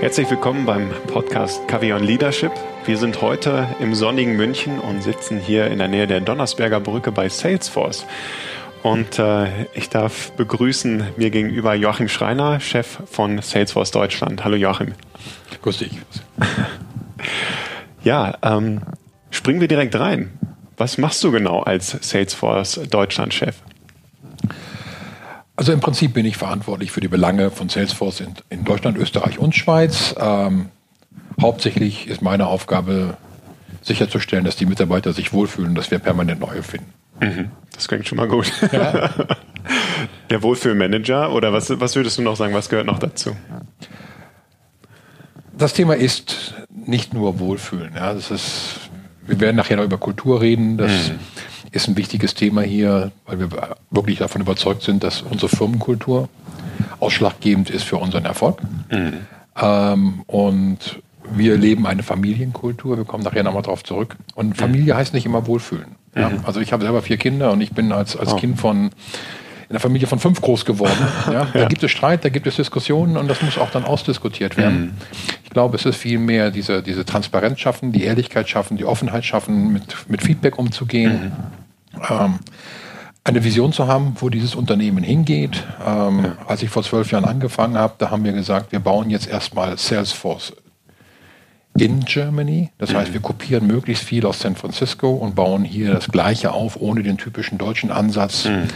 Herzlich willkommen beim Podcast Cavion Leadership. Wir sind heute im sonnigen München und sitzen hier in der Nähe der Donnersberger Brücke bei Salesforce. Und äh, ich darf begrüßen mir gegenüber Joachim Schreiner, Chef von Salesforce Deutschland. Hallo Joachim. Grüß dich. Ja, ähm, springen wir direkt rein. Was machst du genau als Salesforce Deutschland-Chef? Also im Prinzip bin ich verantwortlich für die Belange von Salesforce in, in Deutschland, Österreich und Schweiz. Ähm, hauptsächlich ist meine Aufgabe sicherzustellen, dass die Mitarbeiter sich wohlfühlen, dass wir permanent neue finden. Mhm. Das klingt schon mal gut. Ja. Der Wohlfühlmanager oder was, was würdest du noch sagen, was gehört noch dazu? Das Thema ist nicht nur Wohlfühlen. Ja, das ist, wir werden nachher noch über Kultur reden. Das mhm ist ein wichtiges Thema hier, weil wir wirklich davon überzeugt sind, dass unsere Firmenkultur ausschlaggebend ist für unseren Erfolg. Mhm. Ähm, und wir leben eine Familienkultur, wir kommen nachher nochmal drauf zurück. Und Familie mhm. heißt nicht immer Wohlfühlen. Ja? Mhm. Also ich habe selber vier Kinder und ich bin als, als oh. Kind von in einer Familie von fünf groß geworden. Ja? Da gibt es Streit, da gibt es Diskussionen und das muss auch dann ausdiskutiert werden. Mhm. Ich glaube, es ist vielmehr diese, diese Transparenz schaffen, die Ehrlichkeit schaffen, die Offenheit schaffen, mit, mit Feedback umzugehen. Mhm ähm, eine Vision zu haben, wo dieses Unternehmen hingeht. Ähm, ja. Als ich vor zwölf Jahren angefangen habe, da haben wir gesagt, wir bauen jetzt erstmal Salesforce in Germany. Das heißt, wir kopieren möglichst viel aus San Francisco und bauen hier das Gleiche auf, ohne den typischen deutschen Ansatz. Mhm.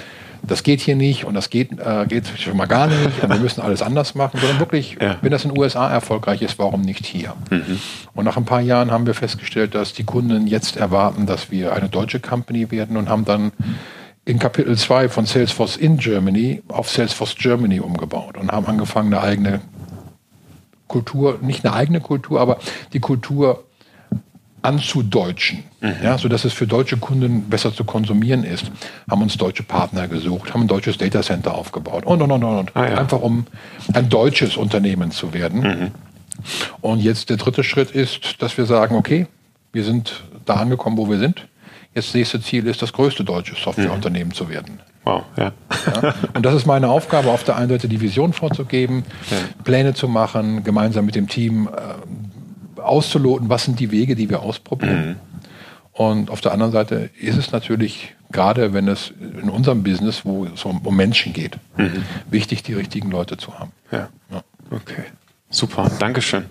Das geht hier nicht und das geht, äh, geht schon mal gar nicht und wir müssen alles anders machen, sondern wirklich, ja. wenn das in den USA erfolgreich ist, warum nicht hier? Mhm. Und nach ein paar Jahren haben wir festgestellt, dass die Kunden jetzt erwarten, dass wir eine deutsche Company werden und haben dann in Kapitel 2 von Salesforce in Germany auf Salesforce Germany umgebaut und haben angefangen, eine eigene Kultur, nicht eine eigene Kultur, aber die Kultur anzudeutschen, mhm. ja, sodass es für deutsche Kunden besser zu konsumieren ist, haben uns deutsche Partner gesucht, haben ein deutsches Datacenter aufgebaut und, und, und, und. Ah, ja. Einfach um ein deutsches Unternehmen zu werden. Mhm. Und jetzt der dritte Schritt ist, dass wir sagen, okay, wir sind da angekommen, wo wir sind. Jetzt das nächste Ziel ist, das größte deutsche Softwareunternehmen mhm. zu werden. Wow, ja. ja. Und das ist meine Aufgabe, auf der einen Seite die Vision vorzugeben, ja. Pläne zu machen, gemeinsam mit dem Team äh, auszuloten, was sind die Wege, die wir ausprobieren. Mhm. Und auf der anderen Seite ist es natürlich, gerade wenn es in unserem Business, wo es um Menschen geht, mhm. wichtig, die richtigen Leute zu haben. Ja. ja. Okay. Super, Dankeschön.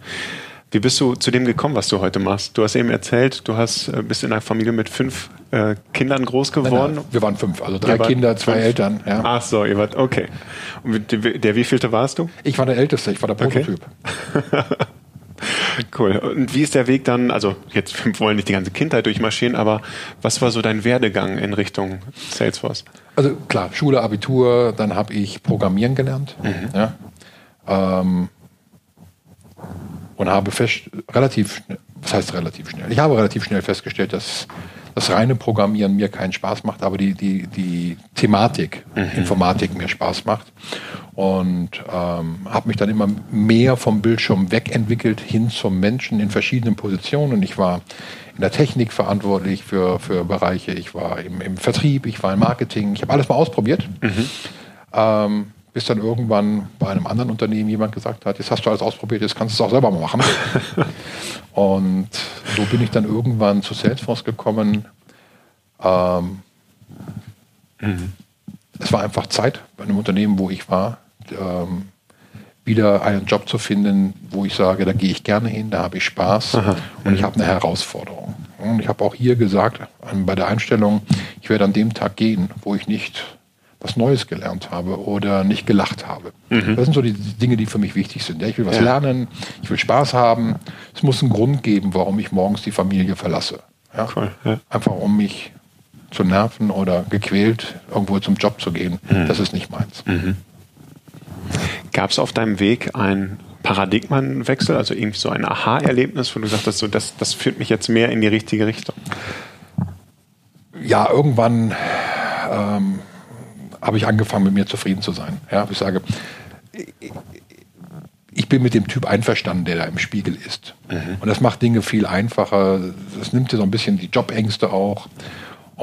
Wie bist du zu dem gekommen, was du heute machst? Du hast eben erzählt, du hast, äh, bist in einer Familie mit fünf äh, Kindern groß geworden. Nein, nein, wir waren fünf, also drei Kinder, zwei fünf. Eltern. Ja. Ach so, ihr wart, okay. Und der, der wievielte warst du? Ich war der Älteste, ich war der Prototyp. Okay. cool. Und wie ist der Weg dann, also jetzt wir wollen nicht die ganze Kindheit durchmarschieren, aber was war so dein Werdegang in Richtung Salesforce? Also klar, Schule, Abitur, dann habe ich Programmieren gelernt. Mhm. Ja. Ähm, und habe fest, relativ, was heißt relativ schnell? Ich habe relativ schnell festgestellt, dass das reine Programmieren mir keinen Spaß macht, aber die, die, die Thematik, mhm. Informatik mir Spaß macht. Und ähm, habe mich dann immer mehr vom Bildschirm wegentwickelt hin zum Menschen in verschiedenen Positionen. Ich war in der Technik verantwortlich für, für Bereiche, ich war im, im Vertrieb, ich war im Marketing, ich habe alles mal ausprobiert. Mhm. Ähm, bis dann irgendwann bei einem anderen Unternehmen jemand gesagt hat, jetzt hast du alles ausprobiert, jetzt kannst du es auch selber mal machen. und so bin ich dann irgendwann zu Salesforce gekommen. Ähm, mhm. Es war einfach Zeit bei einem Unternehmen, wo ich war, ähm, wieder einen Job zu finden, wo ich sage, da gehe ich gerne hin, da habe ich Spaß Aha. und ich habe eine Herausforderung. Und ich habe auch hier gesagt, bei der Einstellung, ich werde an dem Tag gehen, wo ich nicht was Neues gelernt habe oder nicht gelacht habe. Mhm. Das sind so die Dinge, die für mich wichtig sind. Ich will was ja. lernen, ich will Spaß haben. Es muss einen Grund geben, warum ich morgens die Familie verlasse. Ja? Cool. Ja. Einfach um mich zu nerven oder gequält irgendwo zum Job zu gehen. Mhm. Das ist nicht meins. Mhm. Gab es auf deinem Weg ein Paradigmenwechsel, also irgendwie so ein Aha-Erlebnis, wo du sagtest, so, das, das führt mich jetzt mehr in die richtige Richtung? Ja, irgendwann ähm, habe ich angefangen, mit mir zufrieden zu sein. Ja, ich sage, ich bin mit dem Typ einverstanden, der da im Spiegel ist. Mhm. Und das macht Dinge viel einfacher. Das nimmt dir so ein bisschen die Jobängste auch.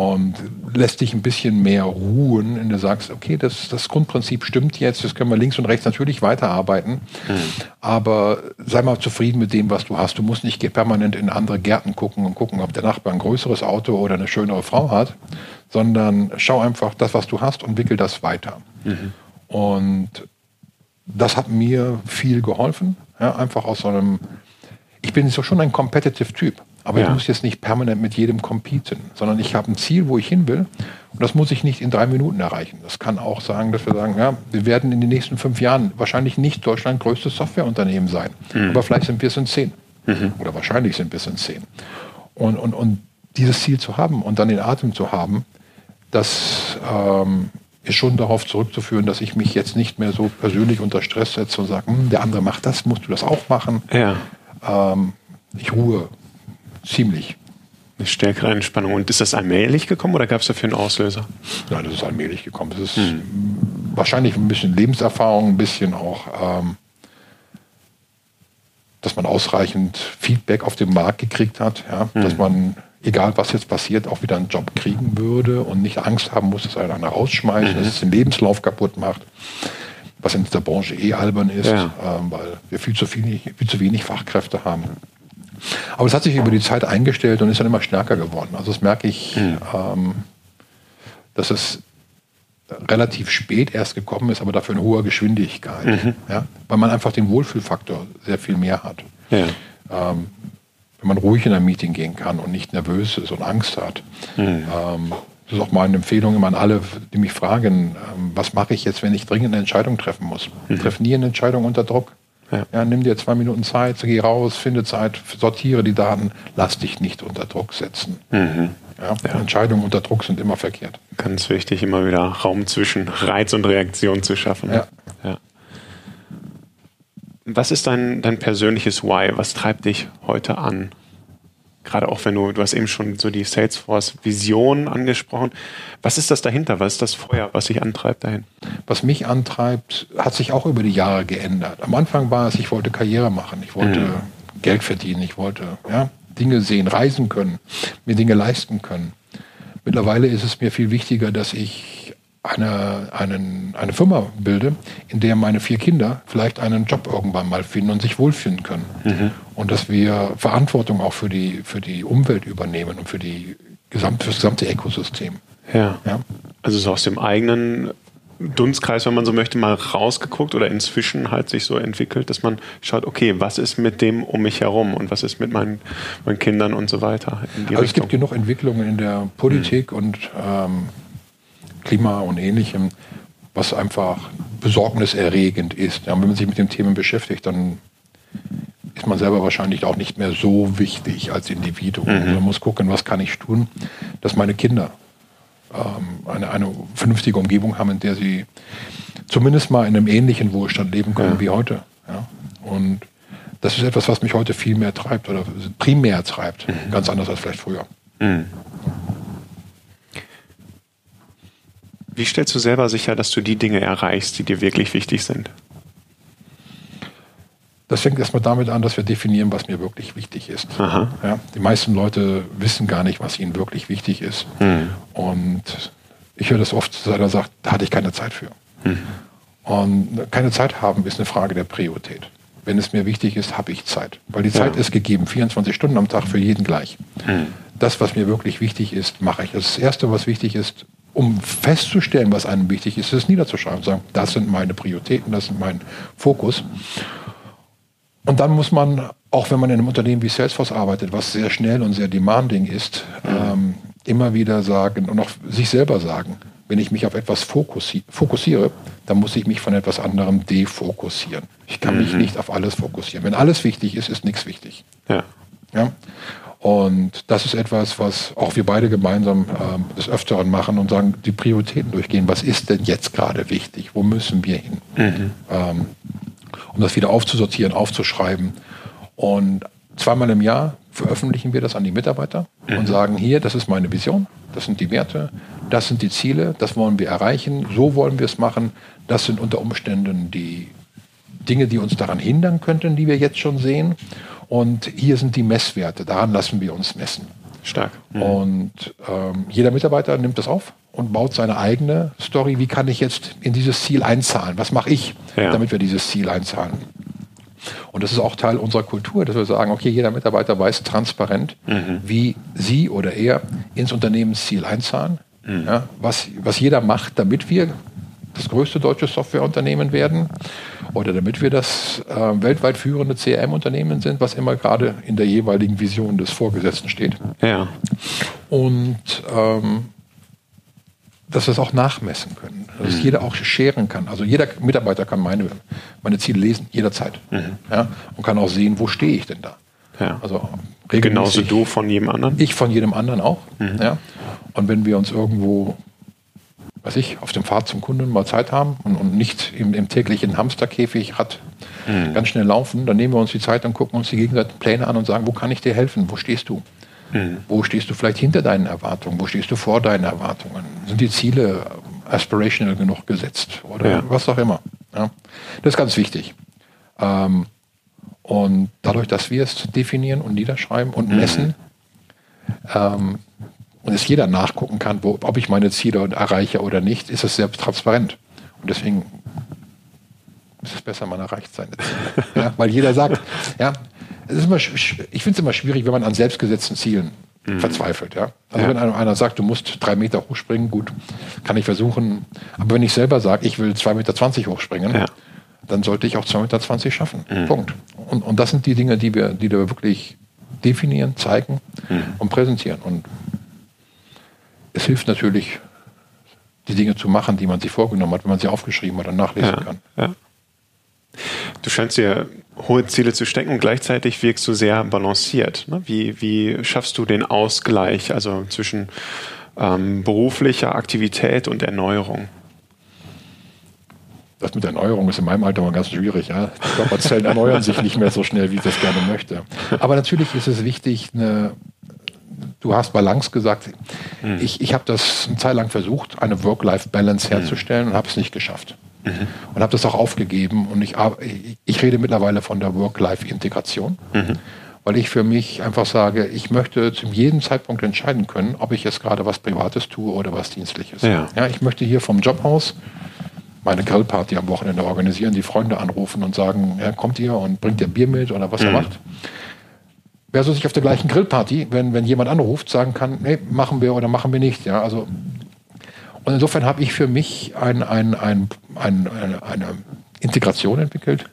Und lässt dich ein bisschen mehr ruhen, wenn du sagst, okay, das, das Grundprinzip stimmt jetzt, das können wir links und rechts natürlich weiterarbeiten, hm. aber sei mal zufrieden mit dem, was du hast. Du musst nicht permanent in andere Gärten gucken und gucken, ob der Nachbar ein größeres Auto oder eine schönere Frau hat, sondern schau einfach das, was du hast und wickel das weiter. Mhm. Und das hat mir viel geholfen, ja, einfach aus so einem, ich bin so schon ein competitive Typ. Aber ja. ich muss jetzt nicht permanent mit jedem competen, sondern ich habe ein Ziel, wo ich hin will. Und das muss ich nicht in drei Minuten erreichen. Das kann auch sagen, dass wir sagen, ja, wir werden in den nächsten fünf Jahren wahrscheinlich nicht Deutschland größtes Softwareunternehmen sein. Mhm. Aber vielleicht sind wir es in zehn. Mhm. Oder wahrscheinlich sind wir es in zehn. Und, und, und dieses Ziel zu haben und dann den Atem zu haben, das ähm, ist schon darauf zurückzuführen, dass ich mich jetzt nicht mehr so persönlich unter Stress setze und sage, hm, der andere macht das, musst du das auch machen. Ja. Ähm, ich ruhe ziemlich. Eine stärkere Entspannung. Und ist das allmählich gekommen oder gab es dafür einen Auslöser? Nein, das ist allmählich gekommen. Es ist hm. wahrscheinlich ein bisschen Lebenserfahrung, ein bisschen auch, ähm, dass man ausreichend Feedback auf dem Markt gekriegt hat, ja? Hm. dass man, egal was jetzt passiert, auch wieder einen Job kriegen würde und nicht Angst haben muss, dass einer rausschmeißt, mhm. dass es den Lebenslauf kaputt macht was in dieser Branche eh albern ist, ja. ähm, weil wir viel zu, viel, viel zu wenig Fachkräfte haben. Aber es hat sich über die Zeit eingestellt und ist dann immer stärker geworden. Also das merke ich, mhm. ähm, dass es relativ spät erst gekommen ist, aber dafür in hoher Geschwindigkeit. Mhm. Ja? Weil man einfach den Wohlfühlfaktor sehr viel mehr hat. Ja. Ähm, wenn man ruhig in ein Meeting gehen kann und nicht nervös ist und Angst hat. Mhm. Ähm, das ist auch meine Empfehlung immer an alle, die mich fragen, ähm, was mache ich jetzt, wenn ich dringend eine Entscheidung treffen muss? Mhm. Treff nie eine Entscheidung unter Druck. Ja. ja. nimm dir zwei Minuten Zeit, geh raus, finde Zeit, sortiere die Daten, lass dich nicht unter Druck setzen. Mhm. Ja, ja. Entscheidungen unter Druck sind immer verkehrt. Ganz wichtig, immer wieder Raum zwischen Reiz und Reaktion zu schaffen. Ja. Was ist dein, dein persönliches Why? Was treibt dich heute an? Gerade auch wenn du, du hast eben schon so die Salesforce-Vision angesprochen. Was ist das dahinter? Was ist das Feuer, was sich antreibt dahin? Was mich antreibt, hat sich auch über die Jahre geändert. Am Anfang war es, ich wollte Karriere machen, ich wollte mhm. Geld verdienen, ich wollte ja, Dinge sehen, reisen können, mir Dinge leisten können. Mittlerweile ist es mir viel wichtiger, dass ich eine, einen, eine Firma bilde, in der meine vier Kinder vielleicht einen Job irgendwann mal finden und sich wohlfühlen können. Mhm. Und dass wir Verantwortung auch für die, für die Umwelt übernehmen und für, die gesamt, für das gesamte Ökosystem. Ja. ja. Also so aus dem eigenen Dunstkreis, wenn man so möchte, mal rausgeguckt oder inzwischen halt sich so entwickelt, dass man schaut, okay, was ist mit dem um mich herum und was ist mit meinen, meinen Kindern und so weiter. also es gibt genug Entwicklungen in der Politik mhm. und ähm, Klima und ähnlichem, was einfach besorgniserregend ist. Ja, wenn man sich mit dem Thema beschäftigt, dann ist man selber wahrscheinlich auch nicht mehr so wichtig als Individuum. Mhm. Man muss gucken, was kann ich tun, dass meine Kinder ähm, eine, eine vernünftige Umgebung haben, in der sie zumindest mal in einem ähnlichen Wohlstand leben können ja. wie heute. Ja? Und das ist etwas, was mich heute viel mehr treibt oder primär treibt, mhm. ganz anders als vielleicht früher. Mhm. Wie stellst du selber sicher, dass du die Dinge erreichst, die dir wirklich wichtig sind? Das fängt erstmal damit an, dass wir definieren, was mir wirklich wichtig ist. Ja, die meisten Leute wissen gar nicht, was ihnen wirklich wichtig ist. Mhm. Und ich höre das oft, dass einer sagt, da hatte ich keine Zeit für. Mhm. Und keine Zeit haben ist eine Frage der Priorität. Wenn es mir wichtig ist, habe ich Zeit. Weil die Zeit ja. ist gegeben, 24 Stunden am Tag für jeden gleich. Mhm. Das, was mir wirklich wichtig ist, mache ich. Das Erste, was wichtig ist, um festzustellen, was einem wichtig ist, ist es niederzuschreiben und sagen, das sind meine Prioritäten, das ist mein Fokus. Und dann muss man, auch wenn man in einem Unternehmen wie Salesforce arbeitet, was sehr schnell und sehr demanding ist, ähm, immer wieder sagen und auch sich selber sagen, wenn ich mich auf etwas fokussi fokussiere, dann muss ich mich von etwas anderem defokussieren. Ich kann mhm. mich nicht auf alles fokussieren. Wenn alles wichtig ist, ist nichts wichtig. Ja. ja? Und das ist etwas, was auch wir beide gemeinsam ähm, des Öfteren machen und sagen, die Prioritäten durchgehen. Was ist denn jetzt gerade wichtig? Wo müssen wir hin? Mhm. Ähm, um das wieder aufzusortieren, aufzuschreiben. Und zweimal im Jahr veröffentlichen wir das an die Mitarbeiter mhm. und sagen, hier, das ist meine Vision, das sind die Werte, das sind die Ziele, das wollen wir erreichen, so wollen wir es machen, das sind unter Umständen die Dinge, die uns daran hindern könnten, die wir jetzt schon sehen. Und hier sind die Messwerte, daran lassen wir uns messen. Stark. Mhm. Und ähm, jeder Mitarbeiter nimmt das auf und baut seine eigene Story. Wie kann ich jetzt in dieses Ziel einzahlen? Was mache ich, ja. damit wir dieses Ziel einzahlen? Und das ist auch Teil unserer Kultur, dass wir sagen, okay, jeder Mitarbeiter weiß transparent, mhm. wie sie oder er ins Unternehmensziel einzahlen, mhm. ja, was, was jeder macht, damit wir das größte deutsche Softwareunternehmen werden oder damit wir das äh, weltweit führende CRM-Unternehmen sind, was immer gerade in der jeweiligen Vision des Vorgesetzten steht. Ja. Und ähm, dass wir es auch nachmessen können, dass mhm. jeder auch scheren kann. Also jeder Mitarbeiter kann meine, meine Ziele lesen, jederzeit. Mhm. Ja, und kann auch sehen, wo stehe ich denn da. Ja. Also Genauso du von jedem anderen? Ich von jedem anderen auch. Mhm. Ja. Und wenn wir uns irgendwo weiß ich, auf dem Pfad zum Kunden mal Zeit haben und, und nicht im, im, täglichen Hamsterkäfig Rad mhm. ganz schnell laufen, dann nehmen wir uns die Zeit und gucken uns die gegenseitigen Pläne an und sagen, wo kann ich dir helfen? Wo stehst du? Mhm. Wo stehst du vielleicht hinter deinen Erwartungen? Wo stehst du vor deinen Erwartungen? Sind die Ziele aspirational genug gesetzt? Oder ja. was auch immer. Ja? Das ist ganz wichtig. Ähm, und dadurch, dass wir es definieren und niederschreiben und mhm. messen, ähm, und es jeder nachgucken kann, wo, ob ich meine Ziele erreiche oder nicht, ist es sehr transparent. Und deswegen ist es besser, man erreicht seine Ziele. ja, weil jeder sagt, ja, es ist immer, ich finde es immer schwierig, wenn man an selbstgesetzten Zielen mhm. verzweifelt. Ja? Also ja. wenn einer sagt, du musst drei Meter hochspringen, gut, kann ich versuchen. Aber wenn ich selber sage, ich will zwei Meter zwanzig hochspringen, ja. dann sollte ich auch zwei Meter zwanzig schaffen. Mhm. Punkt. Und, und das sind die Dinge, die wir, die wir wirklich definieren, zeigen mhm. und präsentieren. Und es hilft natürlich, die Dinge zu machen, die man sich vorgenommen hat, wenn man sie aufgeschrieben hat und nachlesen ja, kann. Ja. Du scheinst dir hohe Ziele zu stecken und gleichzeitig wirkst du sehr balanciert. Ne? Wie, wie schaffst du den Ausgleich also zwischen ähm, beruflicher Aktivität und Erneuerung? Das mit Erneuerung ist in meinem Alter mal ganz schwierig. Ja? Die Körperzellen erneuern sich nicht mehr so schnell, wie ich das gerne möchte. Aber natürlich ist es wichtig, eine du hast Balance gesagt. Mhm. Ich, ich habe das eine Zeit lang versucht, eine Work-Life-Balance mhm. herzustellen mhm. und habe es nicht geschafft. Mhm. Und habe das auch aufgegeben. Und ich, ich rede mittlerweile von der Work-Life-Integration, mhm. weil ich für mich einfach sage, ich möchte zu jedem Zeitpunkt entscheiden können, ob ich jetzt gerade was Privates tue oder was Dienstliches. Ja. ja ich möchte hier vom Job aus meine Grillparty am Wochenende organisieren, die Freunde anrufen und sagen, ja, kommt ihr und bringt ihr Bier mit oder was mhm. er macht versus ich auf der gleichen Grillparty, wenn, wenn jemand anruft, sagen kann, nee, machen wir oder machen wir nicht. Ja, also, und insofern habe ich für mich ein, ein, ein, ein, eine, eine Integration entwickelt,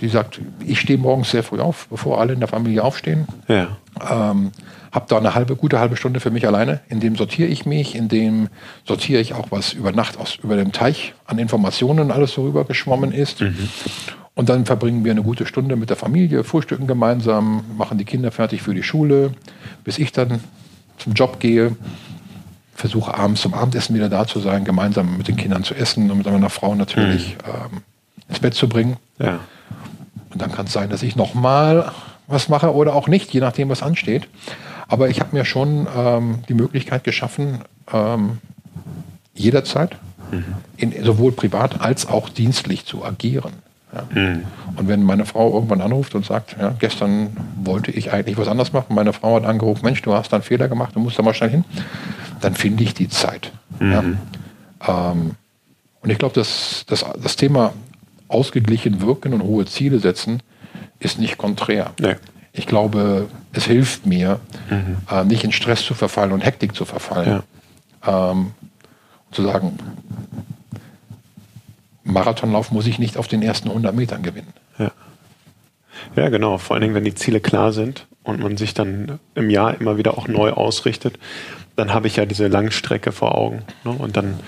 die sagt, ich stehe morgens sehr früh auf, bevor alle in der Familie aufstehen. Ja. Ähm, habe da eine halbe, gute halbe Stunde für mich alleine. In dem sortiere ich mich, in dem sortiere ich auch, was über Nacht aus über dem Teich an Informationen alles so rüber geschwommen ist. Mhm. Und dann verbringen wir eine gute Stunde mit der Familie, frühstücken gemeinsam, machen die Kinder fertig für die Schule, bis ich dann zum Job gehe, versuche abends zum Abendessen wieder da zu sein, gemeinsam mit den Kindern zu essen und mit meiner Frau natürlich mhm. ähm, ins Bett zu bringen. Ja. Und dann kann es sein, dass ich nochmal was mache oder auch nicht, je nachdem, was ansteht. Aber ich habe mir schon ähm, die Möglichkeit geschaffen, ähm, jederzeit, mhm. in, sowohl privat als auch dienstlich zu agieren. Ja. Mhm. Und wenn meine Frau irgendwann anruft und sagt, ja, gestern wollte ich eigentlich was anderes machen, meine Frau hat angerufen, Mensch, du hast da einen Fehler gemacht, du musst da mal schnell hin, dann finde ich die Zeit. Mhm. Ja. Ähm, und ich glaube, dass, dass das Thema ausgeglichen wirken und hohe Ziele setzen ist nicht konträr. Nee. Ich glaube, es hilft mir, mhm. äh, nicht in Stress zu verfallen und Hektik zu verfallen. Ja. Ähm, zu sagen, Marathonlauf muss ich nicht auf den ersten 100 Metern gewinnen. Ja. ja, genau. Vor allen Dingen, wenn die Ziele klar sind und man sich dann im Jahr immer wieder auch neu ausrichtet, dann habe ich ja diese Langstrecke vor Augen. Ne? Und dann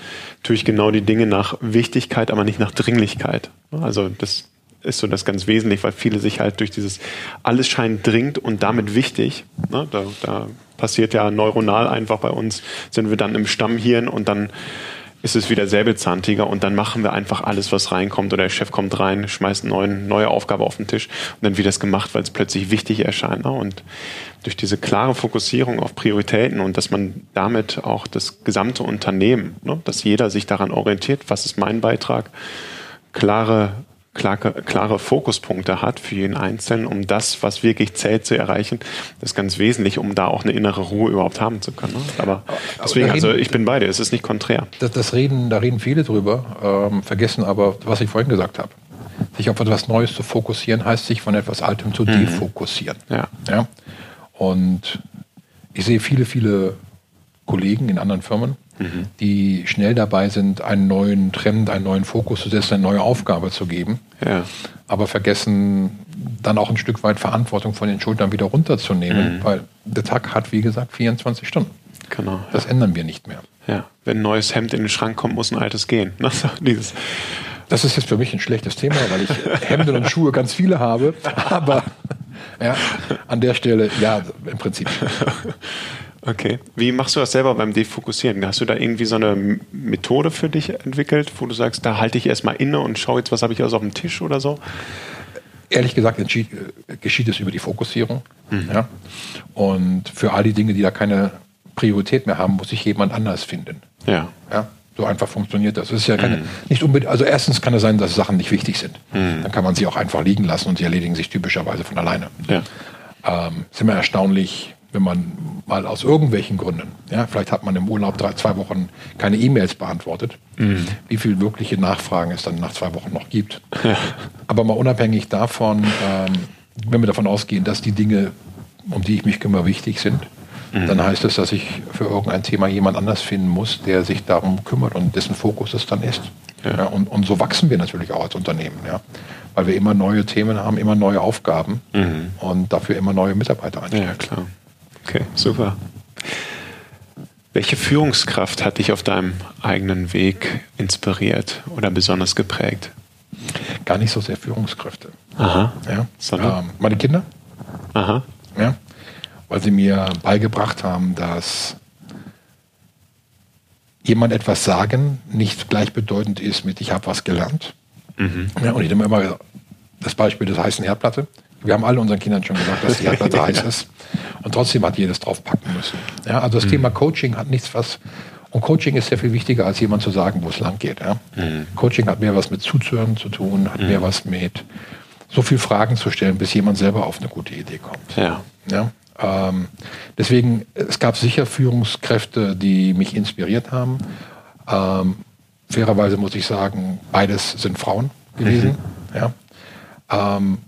tue ich genau die Dinge nach Wichtigkeit, aber nicht nach Dringlichkeit. Also das ist so das ganz wesentlich, weil viele sich halt durch dieses alles scheint dringend und damit wichtig, ne? da, da passiert ja neuronal einfach bei uns, sind wir dann im Stammhirn und dann ist es wieder Säbelzahntiger und dann machen wir einfach alles, was reinkommt oder der Chef kommt rein, schmeißt eine neue, Aufgabe auf den Tisch und dann wird das gemacht, weil es plötzlich wichtig erscheint. Ne? Und durch diese klare Fokussierung auf Prioritäten und dass man damit auch das gesamte Unternehmen, ne, dass jeder sich daran orientiert, was ist mein Beitrag, klare klare, klare Fokuspunkte hat für jeden Einzelnen, um das, was wirklich zählt, zu erreichen. Das ist ganz wesentlich, um da auch eine innere Ruhe überhaupt haben zu können. Ne? Aber deswegen, also ich bin bei dir, es ist nicht konträr. Das, das reden, da reden viele drüber, ähm, vergessen aber, was ich vorhin gesagt habe. Sich auf etwas Neues zu fokussieren, heißt sich von etwas Altem zu mhm. defokussieren. Ja. ja. Und ich sehe viele, viele Kollegen in anderen Firmen, mhm. die schnell dabei sind, einen neuen Trend, einen neuen Fokus zu setzen, eine neue Aufgabe zu geben, ja. aber vergessen dann auch ein Stück weit Verantwortung von den Schultern wieder runterzunehmen, mhm. weil der Tag hat, wie gesagt, 24 Stunden. Genau. Das ja. ändern wir nicht mehr. Ja, wenn ein neues Hemd in den Schrank kommt, muss ein altes gehen. Dieses das ist jetzt für mich ein schlechtes Thema, weil ich Hemden und Schuhe ganz viele habe. Aber ja, an der Stelle, ja, im Prinzip. Okay. Wie machst du das selber beim Defokussieren? Hast du da irgendwie so eine Methode für dich entwickelt, wo du sagst, da halte ich erstmal inne und schaue jetzt, was habe ich alles auf dem Tisch oder so? Ehrlich gesagt äh, geschieht es über die Fokussierung. Mhm. Ja? Und für all die Dinge, die da keine Priorität mehr haben, muss ich jemand anders finden. Ja. ja? So einfach funktioniert das. Es ist ja keine, mhm. nicht unbedingt, also erstens kann es sein, dass Sachen nicht wichtig sind. Mhm. Dann kann man sie auch einfach liegen lassen und sie erledigen sich typischerweise von alleine. Ja. Ähm, ist immer erstaunlich, wenn man mal aus irgendwelchen Gründen, ja, vielleicht hat man im Urlaub drei, zwei Wochen keine E-Mails beantwortet, mhm. wie viel wirkliche Nachfragen es dann nach zwei Wochen noch gibt. Ja. Aber mal unabhängig davon, ähm, wenn wir davon ausgehen, dass die Dinge, um die ich mich kümmere, wichtig sind, mhm. dann heißt es, dass ich für irgendein Thema jemand anders finden muss, der sich darum kümmert und dessen Fokus es dann ist. Ja, und, und so wachsen wir natürlich auch als Unternehmen. Ja weil wir immer neue Themen haben, immer neue Aufgaben mhm. und dafür immer neue Mitarbeiter einstellen. Ja, klar. Okay, super. Welche Führungskraft hat dich auf deinem eigenen Weg inspiriert oder besonders geprägt? Gar nicht so sehr Führungskräfte. Aha. Ja. Ähm, meine Kinder. Aha. Ja. Weil sie mir beigebracht haben, dass jemand etwas sagen nicht gleichbedeutend ist mit ich habe was gelernt. Mhm. Ja, und ich nehme immer das Beispiel des heißen Herdplatte. Wir haben alle unseren Kindern schon gesagt, dass die Herdplatte heiß ist. Und trotzdem hat jedes drauf packen müssen. Ja, also das mhm. Thema Coaching hat nichts was. Und Coaching ist sehr viel wichtiger, als jemand zu sagen, wo es lang geht. Ja? Mhm. Coaching hat mehr was mit Zuzuhören zu tun, hat mhm. mehr was mit so viel Fragen zu stellen, bis jemand selber auf eine gute Idee kommt. Ja. ja? Ähm, deswegen, es gab sicher Führungskräfte, die mich inspiriert haben. Ähm, fairerweise muss ich sagen, beides sind Frauen gewesen. Mhm. Ja? Ähm,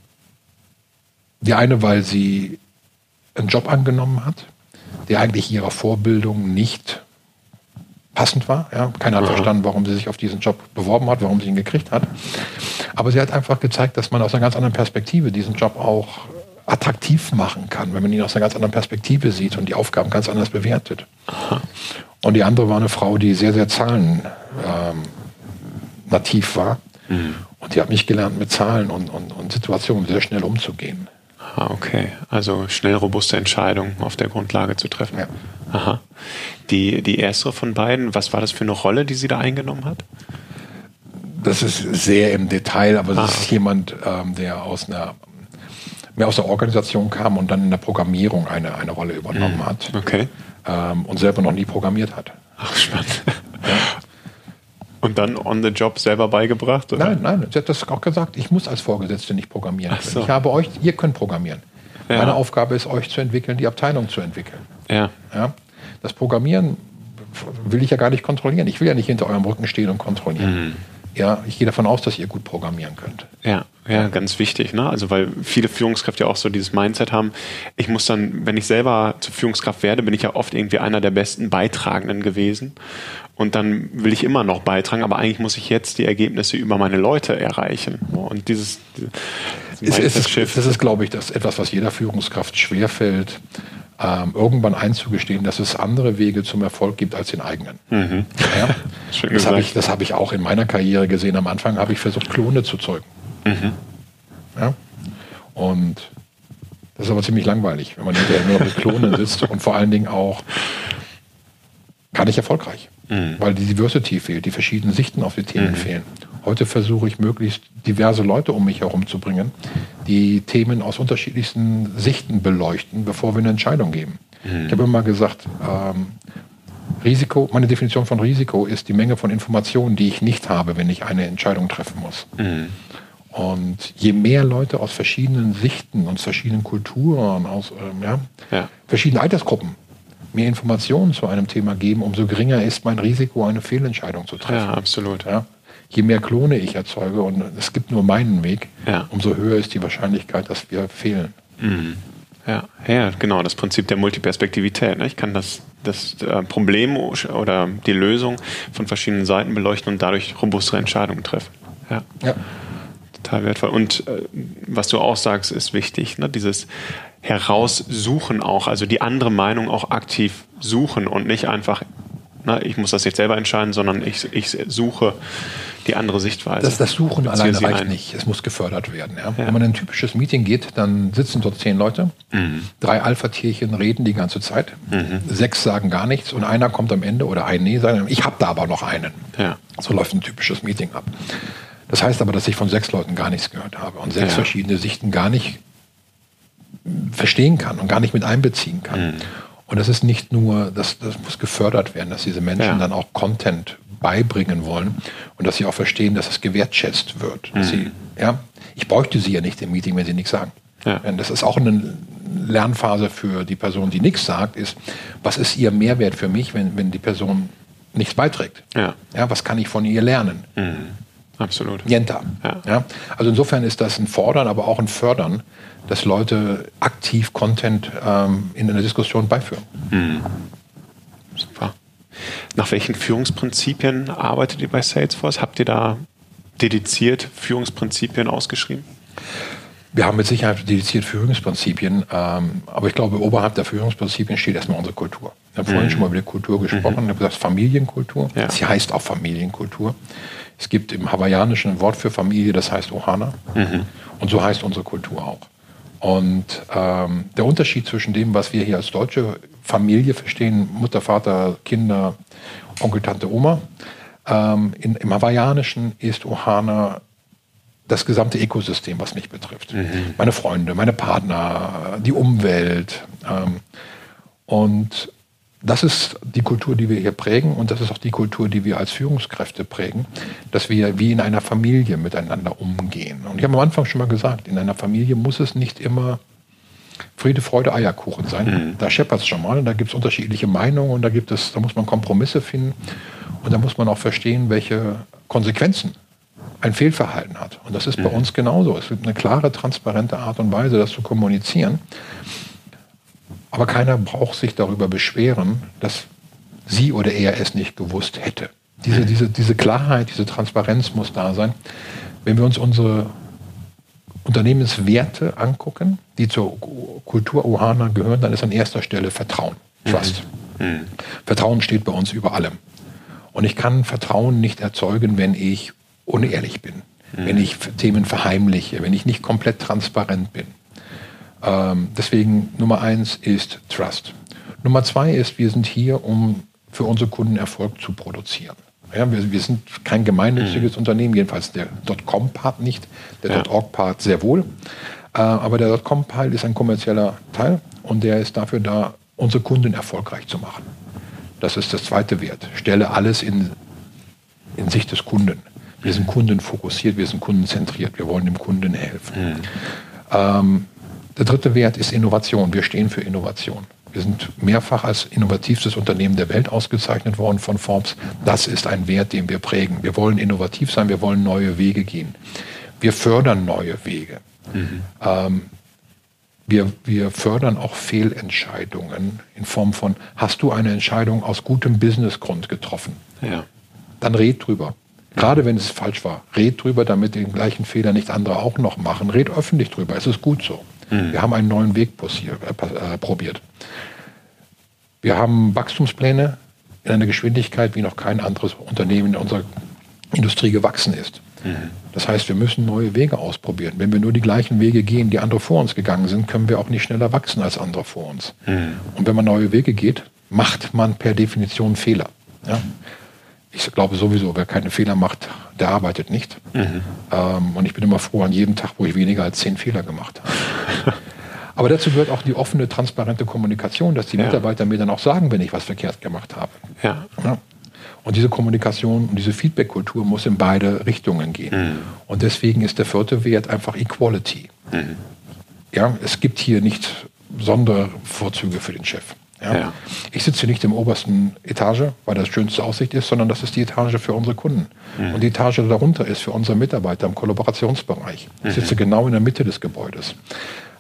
die eine, weil sie einen Job angenommen hat, der eigentlich ihrer Vorbildung nicht passend war. Ja, keiner hat verstanden, warum sie sich auf diesen Job beworben hat, warum sie ihn gekriegt hat. Aber sie hat einfach gezeigt, dass man aus einer ganz anderen Perspektive diesen Job auch attraktiv machen kann, wenn man ihn aus einer ganz anderen Perspektive sieht und die Aufgaben ganz anders bewertet. Und die andere war eine Frau, die sehr, sehr Zahlen ähm, nativ war. Mhm. Und die hat mich gelernt, mit Zahlen und, und, und Situationen sehr schnell umzugehen. Ah, okay. Also schnell robuste Entscheidungen auf der Grundlage zu treffen. Ja. Aha. Die, die erste von beiden, was war das für eine Rolle, die sie da eingenommen hat? Das ist sehr im Detail, aber das ah, ist jemand, ähm, der aus einer mehr aus der Organisation kam und dann in der Programmierung eine, eine Rolle übernommen mhm. hat. Okay. Ähm, und selber noch nie programmiert hat. Ach, spannend. Ja. Und dann on the job selber beigebracht? Oder? Nein, nein, sie hat das auch gesagt, ich muss als Vorgesetzte nicht programmieren. So. Ich habe euch, ihr könnt programmieren. Ja. Meine Aufgabe ist, euch zu entwickeln, die Abteilung zu entwickeln. Ja. ja. Das Programmieren will ich ja gar nicht kontrollieren. Ich will ja nicht hinter eurem Rücken stehen und kontrollieren. Mhm. Ja, ich gehe davon aus, dass ihr gut programmieren könnt. Ja, ja, ganz wichtig, ne? Also weil viele Führungskräfte ja auch so dieses Mindset haben, ich muss dann, wenn ich selber zur Führungskraft werde, bin ich ja oft irgendwie einer der besten Beitragenden gewesen. Und dann will ich immer noch beitragen, aber eigentlich muss ich jetzt die Ergebnisse über meine Leute erreichen. Und dieses, dieses es, es ist, das ist, glaube ich, das etwas, was jeder Führungskraft schwerfällt, ähm, irgendwann einzugestehen, dass es andere Wege zum Erfolg gibt als den eigenen. Mhm. Ja? das habe ich, hab ich auch in meiner Karriere gesehen. Am Anfang habe ich versucht, Klone zu zeugen. Mhm. Ja? Und das ist aber ziemlich langweilig, wenn man hinterher nur mit Klonen sitzt und vor allen Dingen auch gar nicht erfolgreich, mhm. weil die Diversity fehlt, die verschiedenen Sichten auf die Themen mhm. fehlen. Heute versuche ich möglichst diverse Leute um mich herum zu bringen, die Themen aus unterschiedlichsten Sichten beleuchten, bevor wir eine Entscheidung geben. Mhm. Ich habe immer gesagt, ähm, Risiko, meine Definition von Risiko ist die Menge von Informationen, die ich nicht habe, wenn ich eine Entscheidung treffen muss. Mhm. Und je mehr Leute aus verschiedenen Sichten, aus verschiedenen Kulturen, aus ähm, ja, ja. verschiedenen Altersgruppen mir Informationen zu einem Thema geben, umso geringer ist mein Risiko, eine Fehlentscheidung zu treffen. Ja, absolut. Ja? Je mehr Klone ich erzeuge und es gibt nur meinen Weg, ja. umso höher ist die Wahrscheinlichkeit, dass wir fehlen. Mhm. Ja, ja, genau, das Prinzip der Multiperspektivität. Ne? Ich kann das, das äh, Problem oder die Lösung von verschiedenen Seiten beleuchten und dadurch robustere Entscheidungen treffen. Ja. ja. Total wertvoll. Und äh, was du auch sagst, ist wichtig, ne? dieses Heraussuchen auch, also die andere Meinung auch aktiv suchen und nicht einfach, na, ich muss das jetzt selber entscheiden, sondern ich, ich suche die andere Sichtweise. Das, das Suchen alleine reicht ein. nicht. Es muss gefördert werden. Ja? Ja. Wenn man in ein typisches Meeting geht, dann sitzen dort zehn Leute. Mhm. Drei Alpha-Tierchen reden die ganze Zeit. Mhm. Sechs sagen gar nichts und einer kommt am Ende oder ein Nee, sagen, ich habe da aber noch einen. Ja. So läuft ein typisches Meeting ab. Das heißt aber, dass ich von sechs Leuten gar nichts gehört habe und sechs verschiedene Sichten gar nicht verstehen kann und gar nicht mit einbeziehen kann. Mhm. Und das ist nicht nur, das, das muss gefördert werden, dass diese Menschen ja. dann auch Content beibringen wollen und dass sie auch verstehen, dass es gewertschätzt wird. Mhm. Sie, ja, ich bräuchte sie ja nicht im Meeting, wenn sie nichts sagen. Ja. Das ist auch eine Lernphase für die Person, die nichts sagt, ist, was ist ihr Mehrwert für mich, wenn, wenn die Person nichts beiträgt? Ja. Ja, was kann ich von ihr lernen? Mhm. Absolut. Nienta. Ja. ja. Also insofern ist das ein Fordern, aber auch ein Fördern, dass Leute aktiv Content ähm, in einer Diskussion beiführen. Mhm. Super. Nach welchen Führungsprinzipien arbeitet ihr bei Salesforce? Habt ihr da dediziert Führungsprinzipien ausgeschrieben? Wir haben mit Sicherheit dediziert Führungsprinzipien, ähm, aber ich glaube, oberhalb der Führungsprinzipien steht erstmal unsere Kultur. Ich habe mhm. vorhin schon mal über die Kultur gesprochen, mhm. ich habe gesagt Familienkultur. Ja. Sie heißt auch Familienkultur. Es gibt im Hawaiianischen ein Wort für Familie, das heißt Ohana. Mhm. Und so heißt unsere Kultur auch. Und ähm, der Unterschied zwischen dem, was wir hier als deutsche Familie verstehen, Mutter, Vater, Kinder, Onkel, Tante, Oma, ähm, in, im Hawaiianischen ist Ohana das gesamte Ökosystem, was mich betrifft. Mhm. Meine Freunde, meine Partner, die Umwelt. Ähm, und das ist die Kultur, die wir hier prägen und das ist auch die Kultur, die wir als Führungskräfte prägen, dass wir wie in einer Familie miteinander umgehen. Und ich habe am Anfang schon mal gesagt, in einer Familie muss es nicht immer Friede, Freude, Eierkuchen sein. Mhm. Da scheppert es schon mal, da gibt es unterschiedliche Meinungen und da gibt es, da muss man Kompromisse finden und da muss man auch verstehen, welche Konsequenzen ein Fehlverhalten hat. Und das ist mhm. bei uns genauso. Es gibt eine klare, transparente Art und Weise, das zu kommunizieren. Aber keiner braucht sich darüber beschweren, dass sie oder er es nicht gewusst hätte. Diese, diese, diese Klarheit, diese Transparenz muss da sein. Wenn wir uns unsere Unternehmenswerte angucken, die zur Kultur Ohana gehören, dann ist an erster Stelle Vertrauen, Trust. Mhm. Mhm. Vertrauen steht bei uns über allem. Und ich kann Vertrauen nicht erzeugen, wenn ich unehrlich bin, mhm. wenn ich Themen verheimliche, wenn ich nicht komplett transparent bin. Ähm, deswegen Nummer eins ist Trust. Nummer zwei ist, wir sind hier, um für unsere Kunden Erfolg zu produzieren. Ja, wir, wir sind kein gemeinnütziges mhm. Unternehmen, jedenfalls der .com-Part nicht, der ja. .org-Part sehr wohl. Äh, aber der .com-Teil ist ein kommerzieller Teil und der ist dafür da, unsere Kunden erfolgreich zu machen. Das ist das zweite Wert. Stelle alles in, in Sicht des Kunden. Wir sind kundenfokussiert, wir sind kundenzentriert, wir wollen dem Kunden helfen. Mhm. Ähm, der dritte Wert ist Innovation. Wir stehen für Innovation. Wir sind mehrfach als innovativstes Unternehmen der Welt ausgezeichnet worden von Forbes. Das ist ein Wert, den wir prägen. Wir wollen innovativ sein, wir wollen neue Wege gehen. Wir fördern neue Wege. Mhm. Ähm, wir, wir fördern auch Fehlentscheidungen in Form von, hast du eine Entscheidung aus gutem Businessgrund getroffen? Ja. Dann red drüber. Gerade wenn es falsch war, red drüber, damit den gleichen Fehler nicht andere auch noch machen. Red öffentlich drüber. Es ist gut so. Mhm. Wir haben einen neuen Weg posier, äh, äh, probiert. Wir haben Wachstumspläne in einer Geschwindigkeit, wie noch kein anderes Unternehmen in unserer Industrie gewachsen ist. Mhm. Das heißt, wir müssen neue Wege ausprobieren. Wenn wir nur die gleichen Wege gehen, die andere vor uns gegangen sind, können wir auch nicht schneller wachsen als andere vor uns. Mhm. Und wenn man neue Wege geht, macht man per Definition Fehler. Ja? Ich glaube sowieso, wer keine Fehler macht, der arbeitet nicht. Mhm. Ähm, und ich bin immer froh an jedem Tag, wo ich weniger als zehn Fehler gemacht habe. Aber dazu gehört auch die offene, transparente Kommunikation, dass die ja. Mitarbeiter mir dann auch sagen, wenn ich was verkehrt gemacht habe. Ja. ja. Und diese Kommunikation und diese Feedback-Kultur muss in beide Richtungen gehen. Mhm. Und deswegen ist der vierte Wert einfach Equality. Mhm. Ja, es gibt hier nicht Sondervorzüge für den Chef. Ja? Ja. Ich sitze nicht im obersten Etage, weil das schönste Aussicht ist, sondern das ist die Etage für unsere Kunden. Mhm. Und die Etage darunter ist für unsere Mitarbeiter im Kollaborationsbereich. Ich sitze mhm. genau in der Mitte des Gebäudes.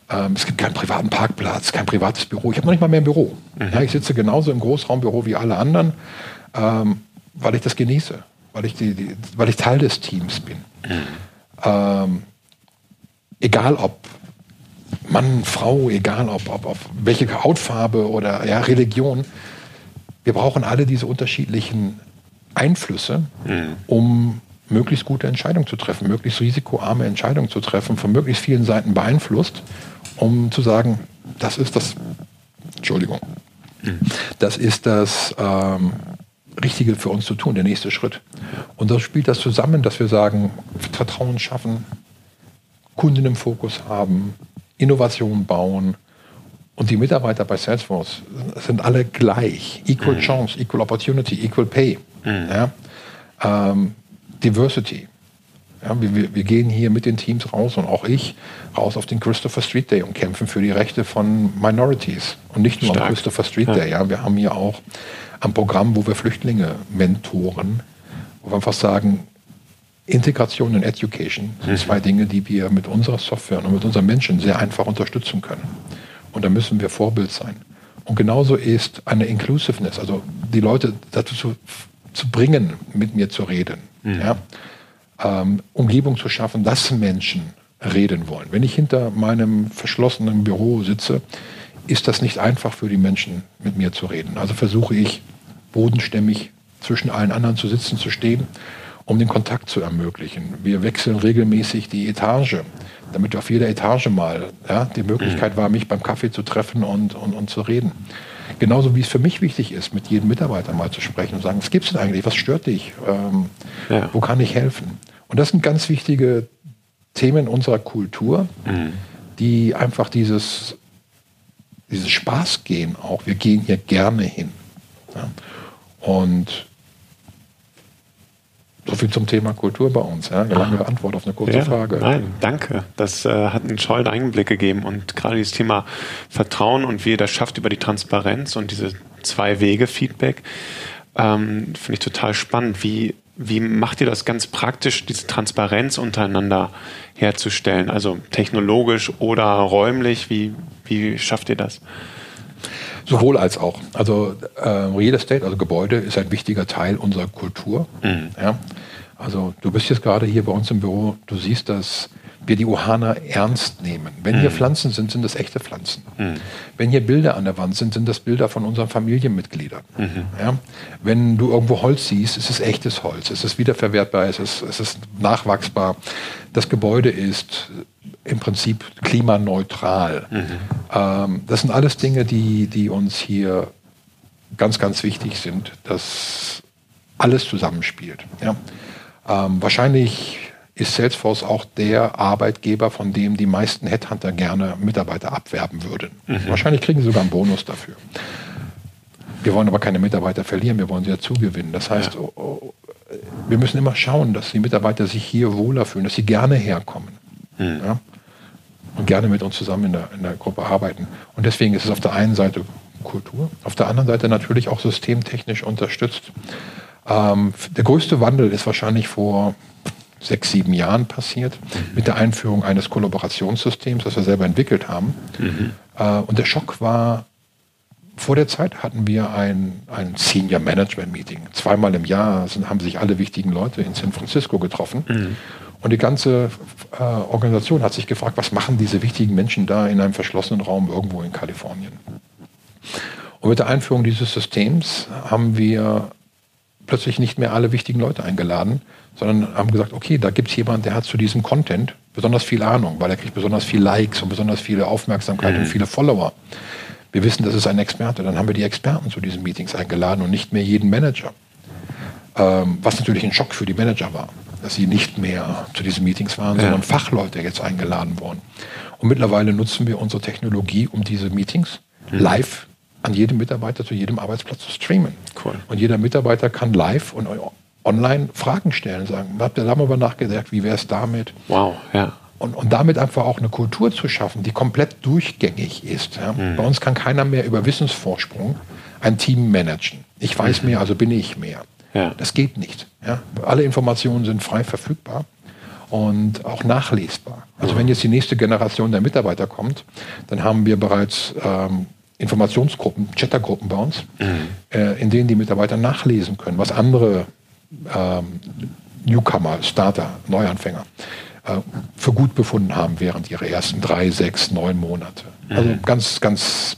Ähm, es gibt keinen privaten Parkplatz, kein privates Büro. Ich habe noch nicht mal mehr ein Büro. Mhm. Ja, ich sitze genauso im Großraumbüro wie alle anderen, ähm, weil ich das genieße, weil ich, die, die, weil ich Teil des Teams bin. Mhm. Ähm, egal ob Mann, Frau, egal ob, ob, ob welche Hautfarbe oder ja, Religion. Wir brauchen alle diese unterschiedlichen Einflüsse, mhm. um möglichst gute Entscheidungen zu treffen, möglichst risikoarme Entscheidungen zu treffen, von möglichst vielen Seiten beeinflusst, um zu sagen, das ist das, Entschuldigung, mhm. das ist das ähm, Richtige für uns zu tun, der nächste Schritt. Und das spielt das zusammen, dass wir sagen, Vertrauen schaffen, Kunden im Fokus haben, Innovation bauen. Und die Mitarbeiter bei Salesforce sind alle gleich. Equal mhm. Chance, Equal Opportunity, Equal Pay. Mhm. Ja? Ähm, Diversity. Ja, wir, wir, gehen hier mit den Teams raus und auch ich raus auf den Christopher Street Day und kämpfen für die Rechte von Minorities. Und nicht nur Stark. am Christopher Street. Day. Ja, wir haben hier auch ein Programm, wo wir Flüchtlinge mentoren, wo wir einfach sagen, Integration und Education sind mhm. zwei Dinge, die wir mit unserer Software und mit unseren Menschen sehr einfach unterstützen können. Und da müssen wir Vorbild sein. Und genauso ist eine Inclusiveness, also die Leute dazu zu, zu bringen, mit mir zu reden. Mhm. Ja? Ähm, Umgebung zu schaffen, dass Menschen reden wollen. Wenn ich hinter meinem verschlossenen Büro sitze, ist das nicht einfach für die Menschen, mit mir zu reden. Also versuche ich bodenstämmig zwischen allen anderen zu sitzen, zu stehen um den Kontakt zu ermöglichen. Wir wechseln regelmäßig die Etage, damit auf jeder Etage mal ja, die Möglichkeit war, mich beim Kaffee zu treffen und, und, und zu reden. Genauso wie es für mich wichtig ist, mit jedem Mitarbeiter mal zu sprechen und sagen, was gibt es denn eigentlich, was stört dich, ähm, ja. wo kann ich helfen? Und das sind ganz wichtige Themen unserer Kultur, mhm. die einfach dieses, dieses Spaß gehen auch. Wir gehen hier gerne hin. Ja? Und so viel zum Thema Kultur bei uns. Ja? Eine lange Antwort auf eine kurze ja, Frage. Nein, danke. Das äh, hat einen tollen Einblick gegeben. Und gerade dieses Thema Vertrauen und wie ihr das schafft über die Transparenz und diese zwei Wege Feedback, ähm, finde ich total spannend. Wie, wie macht ihr das ganz praktisch, diese Transparenz untereinander herzustellen? Also technologisch oder räumlich? Wie, wie schafft ihr das? Sowohl als auch. Also äh, Real Estate, also Gebäude, ist ein wichtiger Teil unserer Kultur. Mhm. Ja? Also du bist jetzt gerade hier bei uns im Büro, du siehst, dass wir die Ohana ernst nehmen. Wenn mhm. hier Pflanzen sind, sind das echte Pflanzen. Mhm. Wenn hier Bilder an der Wand sind, sind das Bilder von unseren Familienmitgliedern. Mhm. Ja? Wenn du irgendwo Holz siehst, ist es echtes Holz, es ist wiederverwertbar, es ist, es ist nachwachsbar. Das Gebäude ist im Prinzip klimaneutral. Mhm. Ähm, das sind alles Dinge, die, die uns hier ganz, ganz wichtig sind, dass alles zusammenspielt. Ja? Ähm, wahrscheinlich ist Salesforce auch der Arbeitgeber, von dem die meisten Headhunter gerne Mitarbeiter abwerben würden. Mhm. Wahrscheinlich kriegen sie sogar einen Bonus dafür. Wir wollen aber keine Mitarbeiter verlieren, wir wollen sie ja zugewinnen. Das heißt, ja. Oh, oh, wir müssen immer schauen, dass die Mitarbeiter sich hier wohler fühlen, dass sie gerne herkommen. Mhm. Ja? Und gerne mit uns zusammen in der, in der Gruppe arbeiten. Und deswegen ist es auf der einen Seite Kultur, auf der anderen Seite natürlich auch systemtechnisch unterstützt. Ähm, der größte Wandel ist wahrscheinlich vor sechs, sieben Jahren passiert, mit der Einführung eines Kollaborationssystems, das wir selber entwickelt haben. Mhm. Äh, und der Schock war, vor der Zeit hatten wir ein, ein Senior Management Meeting. Zweimal im Jahr sind, haben sich alle wichtigen Leute in San Francisco getroffen. Mhm. Und die ganze äh, Organisation hat sich gefragt, was machen diese wichtigen Menschen da in einem verschlossenen Raum irgendwo in Kalifornien? Und mit der Einführung dieses Systems haben wir plötzlich nicht mehr alle wichtigen Leute eingeladen, sondern haben gesagt, okay, da gibt es jemanden, der hat zu diesem Content besonders viel Ahnung, weil er kriegt besonders viel Likes und besonders viele Aufmerksamkeit mhm. und viele Follower. Wir wissen, das ist ein Experte. Dann haben wir die Experten zu diesen Meetings eingeladen und nicht mehr jeden Manager. Ähm, was natürlich ein Schock für die Manager war, dass sie nicht mehr zu diesen Meetings waren, ja. sondern Fachleute jetzt eingeladen wurden. Und mittlerweile nutzen wir unsere Technologie, um diese Meetings mhm. live an jedem Mitarbeiter zu jedem Arbeitsplatz zu streamen. Cool. Und jeder Mitarbeiter kann live und online Fragen stellen, sagen, habt ihr da mal nachgedacht, wie wäre es damit? Wow, ja. Und, und damit einfach auch eine Kultur zu schaffen, die komplett durchgängig ist. Ja. Mhm. Bei uns kann keiner mehr über Wissensvorsprung ein Team managen. Ich weiß mhm. mehr, also bin ich mehr. Ja. Das geht nicht. Ja. Alle Informationen sind frei verfügbar und auch nachlesbar. Also wenn jetzt die nächste Generation der Mitarbeiter kommt, dann haben wir bereits ähm, Informationsgruppen, Chattergruppen bei uns, mhm. äh, in denen die Mitarbeiter nachlesen können, was andere ähm, Newcomer, Starter, Neuanfänger äh, für gut befunden haben während ihrer ersten drei, sechs, neun Monate. Also mhm. ganz, ganz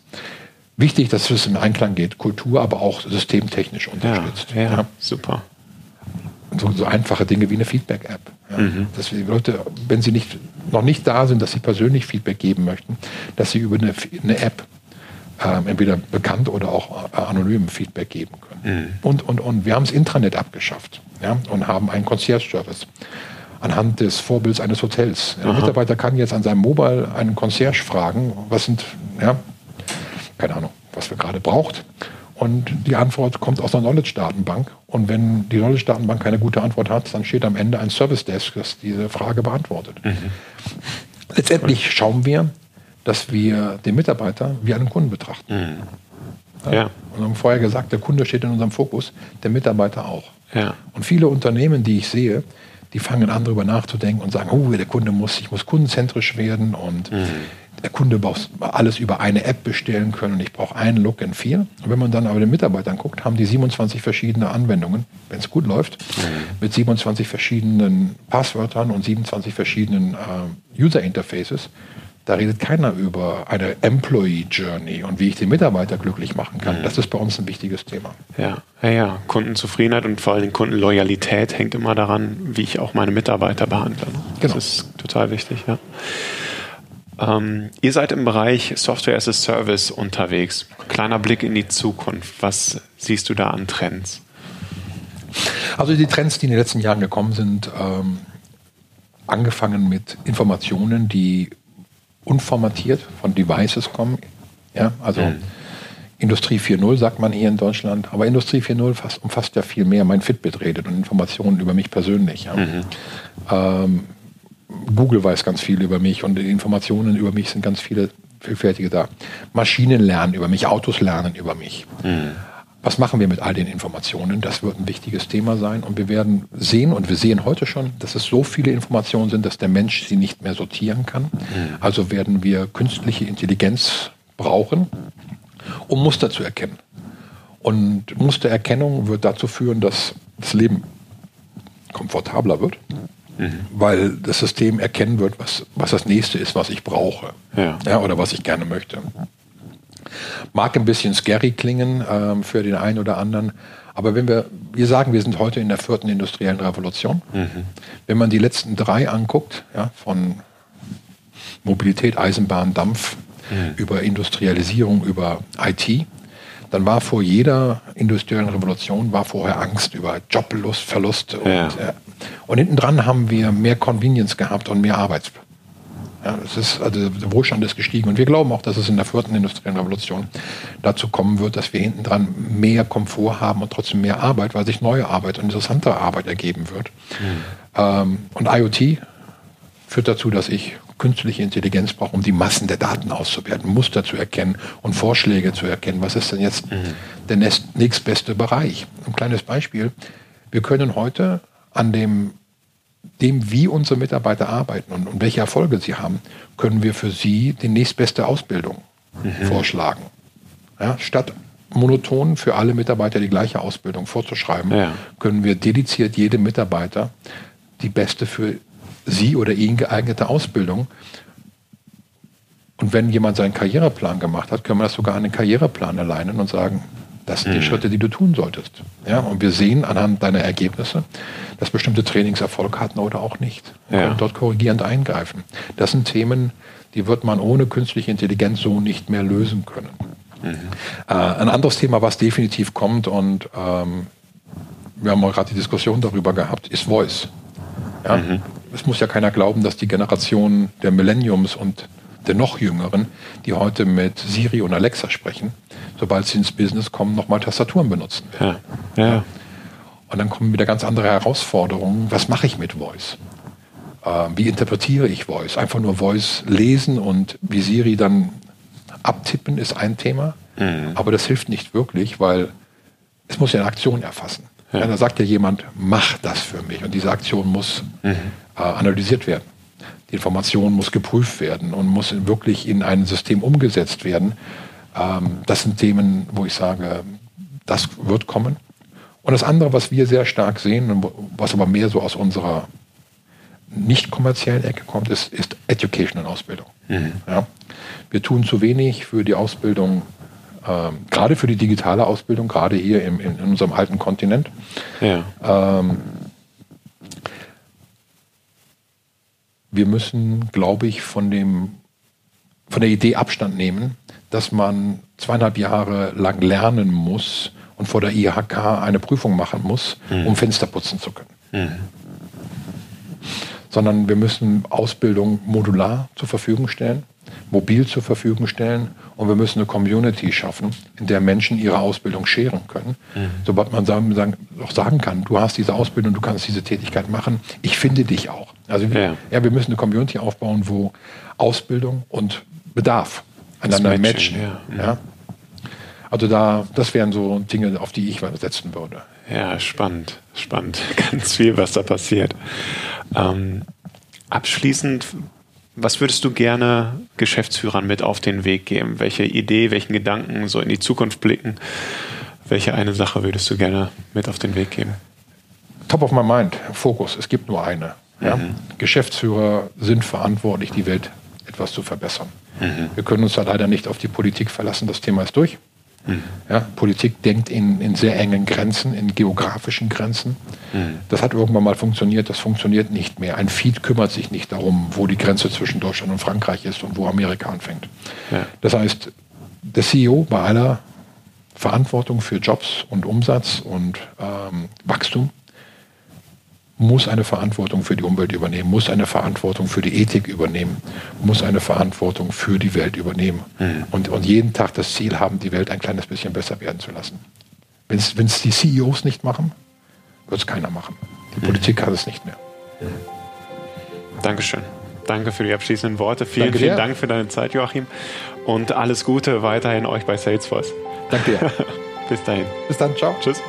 wichtig, dass es in Einklang geht, Kultur, aber auch systemtechnisch unterstützt. Ja, ja, ja. super. So, so, einfache Dinge wie eine Feedback-App. Ja. Mhm. Dass die Leute, wenn sie nicht, noch nicht da sind, dass sie persönlich Feedback geben möchten, dass sie über eine, eine App ähm, entweder bekannt oder auch äh, anonym Feedback geben können. Mhm. Und, und, und. Wir haben das Intranet abgeschafft ja, und haben einen Concierge-Service anhand des Vorbilds eines Hotels. Der Mitarbeiter kann jetzt an seinem Mobile einen Concierge fragen, was sind, ja, keine Ahnung, was wir gerade braucht. Und die Antwort kommt aus der Knowledge-Datenbank. Und wenn die Knowledge-Datenbank keine gute Antwort hat, dann steht am Ende ein Service-Desk, das diese Frage beantwortet. Mhm. Letztendlich schauen wir, dass wir den Mitarbeiter wie einen Kunden betrachten. Mhm. Ja. Und wir haben vorher gesagt, der Kunde steht in unserem Fokus, der Mitarbeiter auch. Ja. Und viele Unternehmen, die ich sehe, die fangen an, darüber nachzudenken und sagen, oh, der Kunde muss, ich muss kundenzentrisch werden und mhm. Der Kunde braucht alles über eine App bestellen können und ich brauche einen Look and Feel. Und wenn man dann aber den Mitarbeitern guckt, haben die 27 verschiedene Anwendungen, wenn es gut läuft, mhm. mit 27 verschiedenen Passwörtern und 27 verschiedenen äh, User Interfaces. Da redet keiner über eine Employee Journey und wie ich den Mitarbeiter glücklich machen kann. Mhm. Das ist bei uns ein wichtiges Thema. Ja, ja, ja. Kundenzufriedenheit und vor allem Kundenloyalität hängt immer daran, wie ich auch meine Mitarbeiter behandle. Das genau. ist total wichtig, ja. Ähm, ihr seid im Bereich Software as a Service unterwegs. Kleiner Blick in die Zukunft. Was siehst du da an Trends? Also die Trends, die in den letzten Jahren gekommen sind, ähm, angefangen mit Informationen, die unformatiert von Devices kommen. Ja, also mhm. Industrie 4.0 sagt man hier in Deutschland, aber Industrie 4.0 umfasst ja viel mehr. Mein Fitbit redet und Informationen über mich persönlich. Ja. Mhm. Ähm, Google weiß ganz viel über mich und die Informationen über mich sind ganz viele vielfältige da. Maschinen lernen über mich, Autos lernen über mich. Mhm was machen wir mit all den Informationen? Das wird ein wichtiges Thema sein. Und wir werden sehen, und wir sehen heute schon, dass es so viele Informationen sind, dass der Mensch sie nicht mehr sortieren kann. Mhm. Also werden wir künstliche Intelligenz brauchen, um Muster zu erkennen. Und Mustererkennung wird dazu führen, dass das Leben komfortabler wird, mhm. weil das System erkennen wird, was, was das nächste ist, was ich brauche ja. Ja, oder was ich gerne möchte. Mag ein bisschen scary klingen ähm, für den einen oder anderen. Aber wenn wir, wir sagen, wir sind heute in der vierten industriellen Revolution. Mhm. Wenn man die letzten drei anguckt, ja, von Mobilität, Eisenbahn, Dampf, mhm. über Industrialisierung, über IT, dann war vor jeder industriellen Revolution war vorher Angst über Jobverlust, Verlust und, ja. äh, und hinten dran haben wir mehr Convenience gehabt und mehr Arbeitsplätze. Ja, es ist, also der Wohlstand ist gestiegen und wir glauben auch, dass es in der vierten industriellen Revolution dazu kommen wird, dass wir hinten dran mehr Komfort haben und trotzdem mehr Arbeit, weil sich neue Arbeit und interessante Arbeit ergeben wird. Mhm. Ähm, und IoT führt dazu, dass ich künstliche Intelligenz brauche, um die Massen der Daten auszuwerten, Muster zu erkennen und Vorschläge zu erkennen. Was ist denn jetzt mhm. der nächstbeste Bereich? Ein kleines Beispiel. Wir können heute an dem dem, wie unsere Mitarbeiter arbeiten und, und, welche Erfolge sie haben, können wir für sie die nächstbeste Ausbildung mhm. vorschlagen. Ja, statt monoton für alle Mitarbeiter die gleiche Ausbildung vorzuschreiben, ja. können wir dediziert jedem Mitarbeiter die beste für sie oder ihn geeignete Ausbildung. Und wenn jemand seinen Karriereplan gemacht hat, können wir das sogar an den Karriereplan erleinen und sagen, das sind die mhm. Schritte, die du tun solltest. Ja, und wir sehen anhand deiner Ergebnisse, dass bestimmte Trainings Erfolg hatten oder auch nicht. Ja. Und dort korrigierend eingreifen. Das sind Themen, die wird man ohne künstliche Intelligenz so nicht mehr lösen können. Mhm. Äh, ein anderes Thema, was definitiv kommt und ähm, wir haben gerade die Diskussion darüber gehabt, ist Voice. Ja? Mhm. Es muss ja keiner glauben, dass die Generation der Millenniums und der noch Jüngeren, die heute mit Siri und Alexa sprechen, sobald sie ins Business kommen, nochmal Tastaturen benutzen. Ja. ja. Und dann kommen wieder ganz andere Herausforderungen. Was mache ich mit Voice? Ähm, wie interpretiere ich Voice? Einfach nur Voice lesen und wie Siri dann abtippen ist ein Thema. Mhm. Aber das hilft nicht wirklich, weil es muss ja eine Aktion erfassen. Ja. Ja, da sagt ja jemand, mach das für mich. Und diese Aktion muss mhm. äh, analysiert werden. Die Information muss geprüft werden und muss wirklich in ein System umgesetzt werden. Ähm, das sind Themen, wo ich sage, das wird kommen. Und das andere, was wir sehr stark sehen, was aber mehr so aus unserer nicht kommerziellen Ecke kommt, ist, ist Education und Ausbildung. Mhm. Ja. Wir tun zu wenig für die Ausbildung, ähm, gerade für die digitale Ausbildung, gerade hier im, in, in unserem alten Kontinent. Ja. Ähm, wir müssen, glaube ich, von, dem, von der Idee Abstand nehmen, dass man zweieinhalb Jahre lang lernen muss und vor der IHK eine Prüfung machen muss, mhm. um Fenster putzen zu können. Mhm sondern wir müssen Ausbildung modular zur Verfügung stellen, mobil zur Verfügung stellen und wir müssen eine Community schaffen, in der Menschen ihre Ausbildung scheren können, mhm. sobald man sagen, sagen, auch sagen kann, du hast diese Ausbildung, du kannst diese Tätigkeit machen, ich finde dich auch. Also ja. ja wir müssen eine Community aufbauen, wo Ausbildung und Bedarf einander matchen. Ja. Mhm. ja. Also da, das wären so Dinge, auf die ich setzen würde. Ja, spannend, spannend. Ganz viel, was da passiert. Ähm, abschließend, was würdest du gerne Geschäftsführern mit auf den Weg geben? Welche Idee, welchen Gedanken so in die Zukunft blicken? Welche eine Sache würdest du gerne mit auf den Weg geben? Top of my mind, Fokus. Es gibt nur eine. Ja? Mhm. Geschäftsführer sind verantwortlich, die Welt etwas zu verbessern. Mhm. Wir können uns da leider nicht auf die Politik verlassen. Das Thema ist durch. Mhm. Ja, Politik denkt in, in, sehr engen Grenzen, in geografischen Grenzen. Mhm. Das hat irgendwann mal funktioniert, das funktioniert nicht mehr. Ein Feed kümmert sich nicht darum, wo die Grenze zwischen Deutschland und Frankreich ist und wo Amerika anfängt. Ja. Das heißt, der CEO bei aller Verantwortung für Jobs und Umsatz und ähm, Wachstum muss eine Verantwortung für die Umwelt übernehmen, muss eine Verantwortung für die Ethik übernehmen, muss eine Verantwortung für die Welt übernehmen mhm. und, und jeden Tag das Ziel haben, die Welt ein kleines bisschen besser werden zu lassen. Wenn es die CEOs nicht machen, wird es keiner machen. Die mhm. Politik kann es nicht mehr. Mhm. Dankeschön. Danke für die abschließenden Worte. Vielen, Danke vielen Dank für deine Zeit, Joachim. Und alles Gute weiterhin euch bei Salesforce. Danke dir. Bis dahin. Bis dann. Ciao. Tschüss.